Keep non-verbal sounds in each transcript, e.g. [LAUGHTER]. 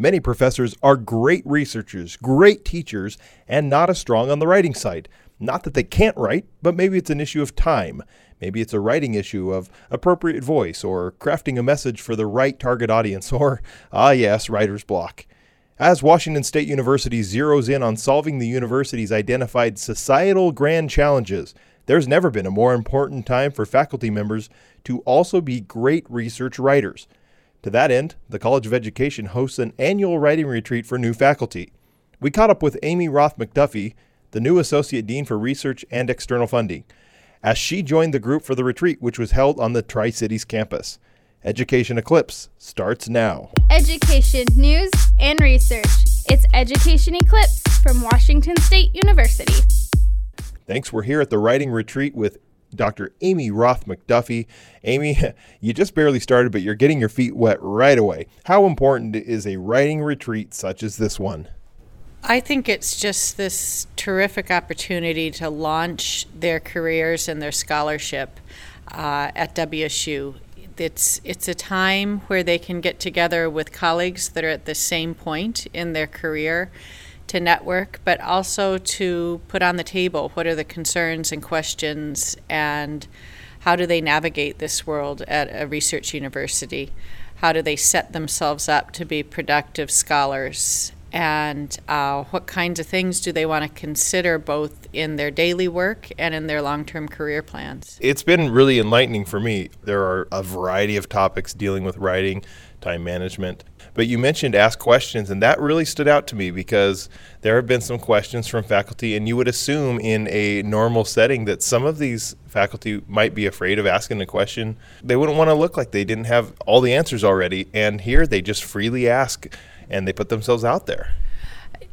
Many professors are great researchers, great teachers, and not as strong on the writing side. Not that they can't write, but maybe it's an issue of time. Maybe it's a writing issue of appropriate voice or crafting a message for the right target audience [LAUGHS] or, ah, yes, writer's block. As Washington State University zeroes in on solving the university's identified societal grand challenges, there's never been a more important time for faculty members to also be great research writers. To that end, the College of Education hosts an annual writing retreat for new faculty. We caught up with Amy Roth McDuffie, the new Associate Dean for Research and External Funding as she joined the group for the retreat, which was held on the Tri Cities campus. Education Eclipse starts now. Education, news, and research. It's Education Eclipse from Washington State University. Thanks. We're here at the writing retreat with Dr. Amy Roth McDuffie. Amy, [LAUGHS] you just barely started, but you're getting your feet wet right away. How important is a writing retreat such as this one? I think it's just this terrific opportunity to launch their careers and their scholarship uh, at WSU. It's it's a time where they can get together with colleagues that are at the same point in their career to network, but also to put on the table what are the concerns and questions and how do they navigate this world at a research university? How do they set themselves up to be productive scholars and uh, what kinds of things do they want to consider both in their daily work and in their long term career plans? It's been really enlightening for me. There are a variety of topics dealing with writing, time management. But you mentioned ask questions, and that really stood out to me because there have been some questions from faculty, and you would assume in a normal setting that some of these faculty might be afraid of asking a question. They wouldn't want to look like they didn't have all the answers already, and here they just freely ask and they put themselves out there.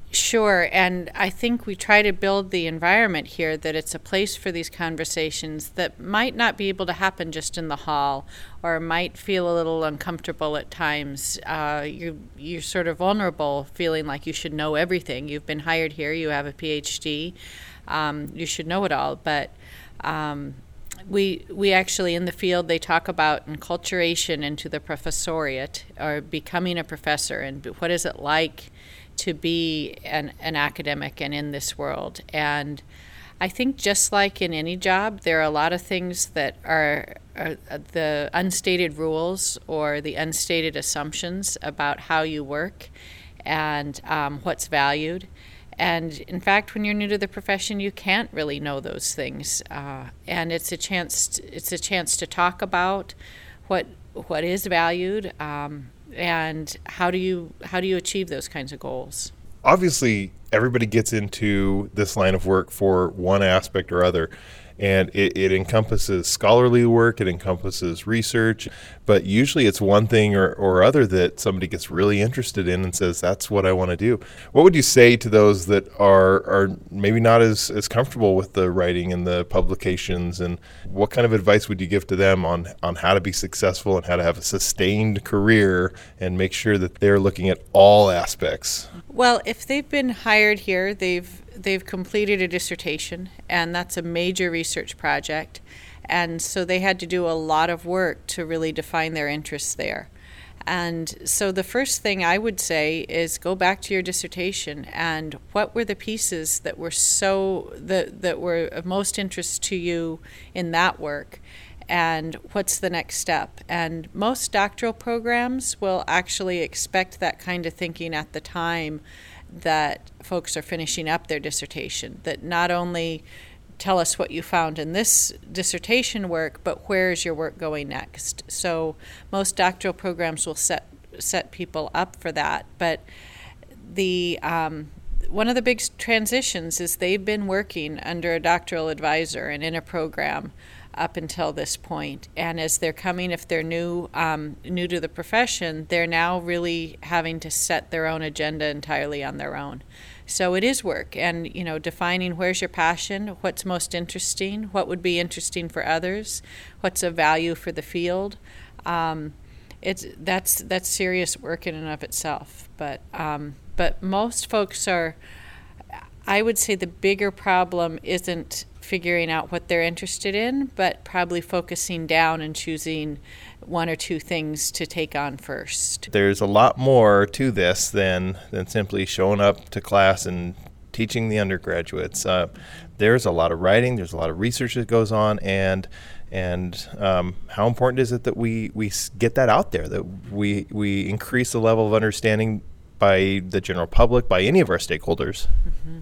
Sure, and I think we try to build the environment here that it's a place for these conversations that might not be able to happen just in the hall or might feel a little uncomfortable at times. Uh, you, you're sort of vulnerable, feeling like you should know everything. You've been hired here, you have a PhD, um, you should know it all, but um, we we actually in the field they talk about enculturation into the professoriate or becoming a professor and what is it like to be an, an academic and in this world and I think just like in any job, there are a lot of things that are, are, the unstated rules or the unstated assumptions about how you work and um, what's valued. And in fact, when you're new to the profession, you can't really know those things. Uh, and it's a chance. To, it's a chance to talk about what what is valued um, and how do you how do you achieve those kinds of goals. Obviously, everybody gets into this line of work for one aspect or other and it, it, encompasses scholarly work, it encompasses research, but usually it's one thing or, or other that somebody gets really interested in and says, that's what I want to do. What would you say to those that are, are maybe not as, as comfortable with the writing and the publications, and what kind of advice would you give to them on, on how to be successful and how to have a sustained career and make sure that they're looking at all aspects? Well, if they've been hired here, they've they've completed a dissertation, and that's a major research project. And so they had to do a lot of work to really define their interests there. And so the first thing I would say is go back to your dissertation and what were the pieces that were so that that were of most interest to you in that work and what's the next step? And most doctoral programs will actually expect that kind of thinking at the time that folks are finishing up their dissertation, that not only tell us what you found in this dissertation work, but where is your work going next? So most doctoral programs will set set people up for that, but the um, one of the big transitions is they've been working under a doctoral advisor and in a program up until this point. And as they're coming, if they're new um, new to the profession, they're now really having to set their own agenda entirely on their own. So it is work, and you know, defining where's your passion, what's most interesting, what would be interesting for others, what's of value for the field. Um, it's that's that's serious work in and of itself. But um, but most folks are. I would say the bigger problem isn't figuring out what they're interested in, but probably focusing down and choosing one or two things to take on first. There's a lot more to this than than simply showing up to class and teaching the undergraduates. Uh, there's a lot of writing, there's a lot of research that goes on, and and um, how important is it that we we get that out there, that we we increase the level of understanding by the general public, by any of our stakeholders. Mm-hmm.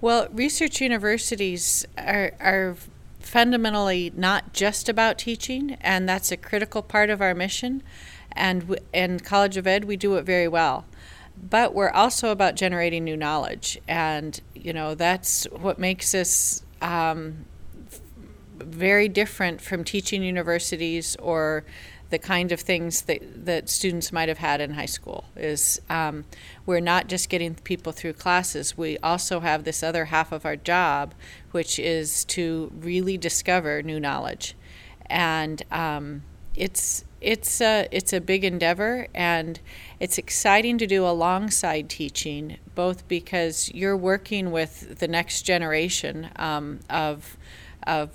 Well, research universities are, are fundamentally not just about teaching, and that's a critical part of our mission. And w- in College of Ed, we do it very well. But we're also about generating new knowledge, and you know that's what makes us um, very different from teaching universities or the kind of things that, that students might have had in high school is um, we're not just getting people through classes. We also have this other half of our job which is to really discover new knowledge. And um, it's it's a it's a big endeavor and it's exciting to do alongside teaching both because you're working with the next generation um, of of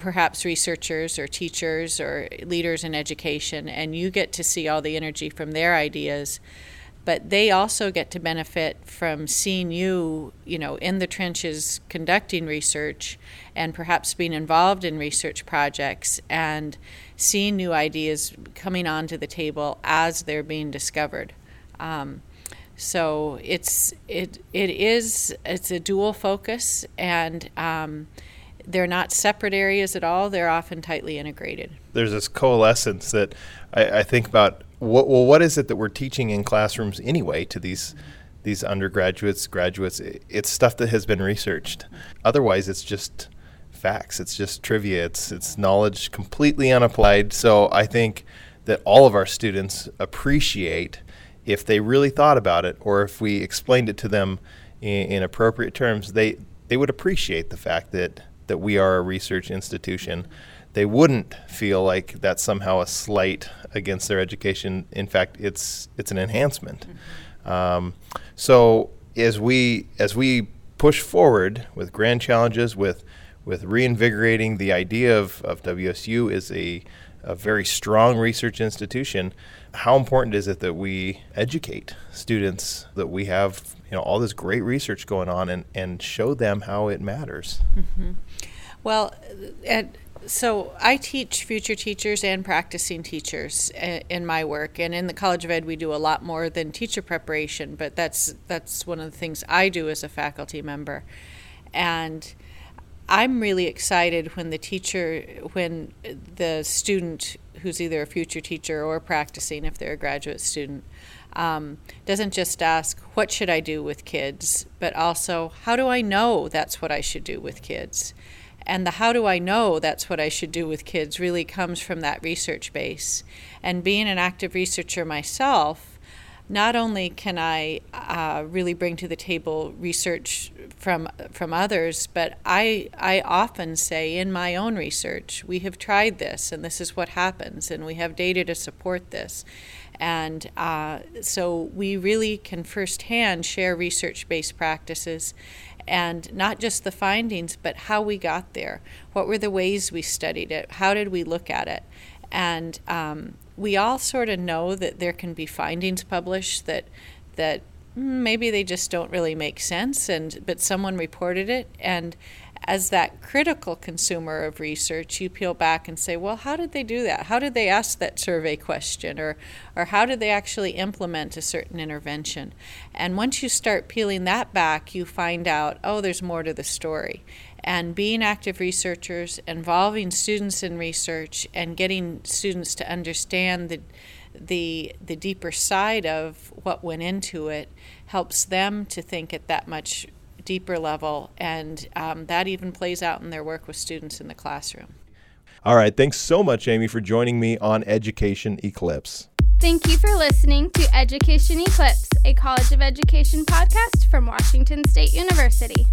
perhaps researchers or teachers or leaders in education, and you get to see all the energy from their ideas. But they also get to benefit from seeing you, you know, in the trenches conducting research and perhaps being involved in research projects and seeing new ideas coming onto the table as they're being discovered. Um, so it's it it is it's a dual focus and um, they're not separate areas at all. They're often tightly integrated. There's this coalescence that I, I think about. What, well, what is it that we're teaching in classrooms anyway to these these undergraduates, graduates? It's stuff that has been researched. Otherwise, it's just facts. It's just trivia. It's it's knowledge completely unapplied. So I think that all of our students appreciate if they really thought about it, or if we explained it to them in, in appropriate terms. They they would appreciate the fact that that we are a research institution, they wouldn't feel like that's somehow a slight against their education. In fact, it's it's an enhancement. Um, so as we as we push forward with grand challenges, with with reinvigorating the idea of, of WSU as a, a very strong research institution, how important is it that we educate students that we have you know all this great research going on and, and show them how it matters? Mm-hmm. Well, and so I teach future teachers and practicing teachers in my work, and in the College of Ed, we do a lot more than teacher preparation. But that's that's one of the things I do as a faculty member, and I'm really excited when the teacher, when the student who's either a future teacher or practicing, if they're a graduate student, um, doesn't just ask, What should I do with kids? but also, How do I know that's what I should do with kids? And the how do I know that's what I should do with kids really comes from that research base. And being an active researcher myself, not only can I uh, really bring to the table research from from others, but I I often say in my own research we have tried this and this is what happens and we have data to support this, and uh, so we really can firsthand share research-based practices and not just the findings, but how we got there. What were the ways we studied it? How did we look at it? And um, we all sort of know that there can be findings published that that maybe they just don't really make sense, and but someone reported it, and as that critical consumer of research, you peel back and say, well, how did they do that? How did they ask that survey question? Or, or how did they actually implement a certain intervention? And once you start peeling that back, you find out, oh, there's more to the story. And being active researchers, involving students in research, and getting students to understand the the the deeper side of what went into it helps them to think at that much deeper level, and um, that even plays out in their work with students in the classroom. All right. Thanks so much, Amy, for joining me on Education Eclipse. Thank you for listening to Education Eclipse, a College of Education podcast from Washington State University.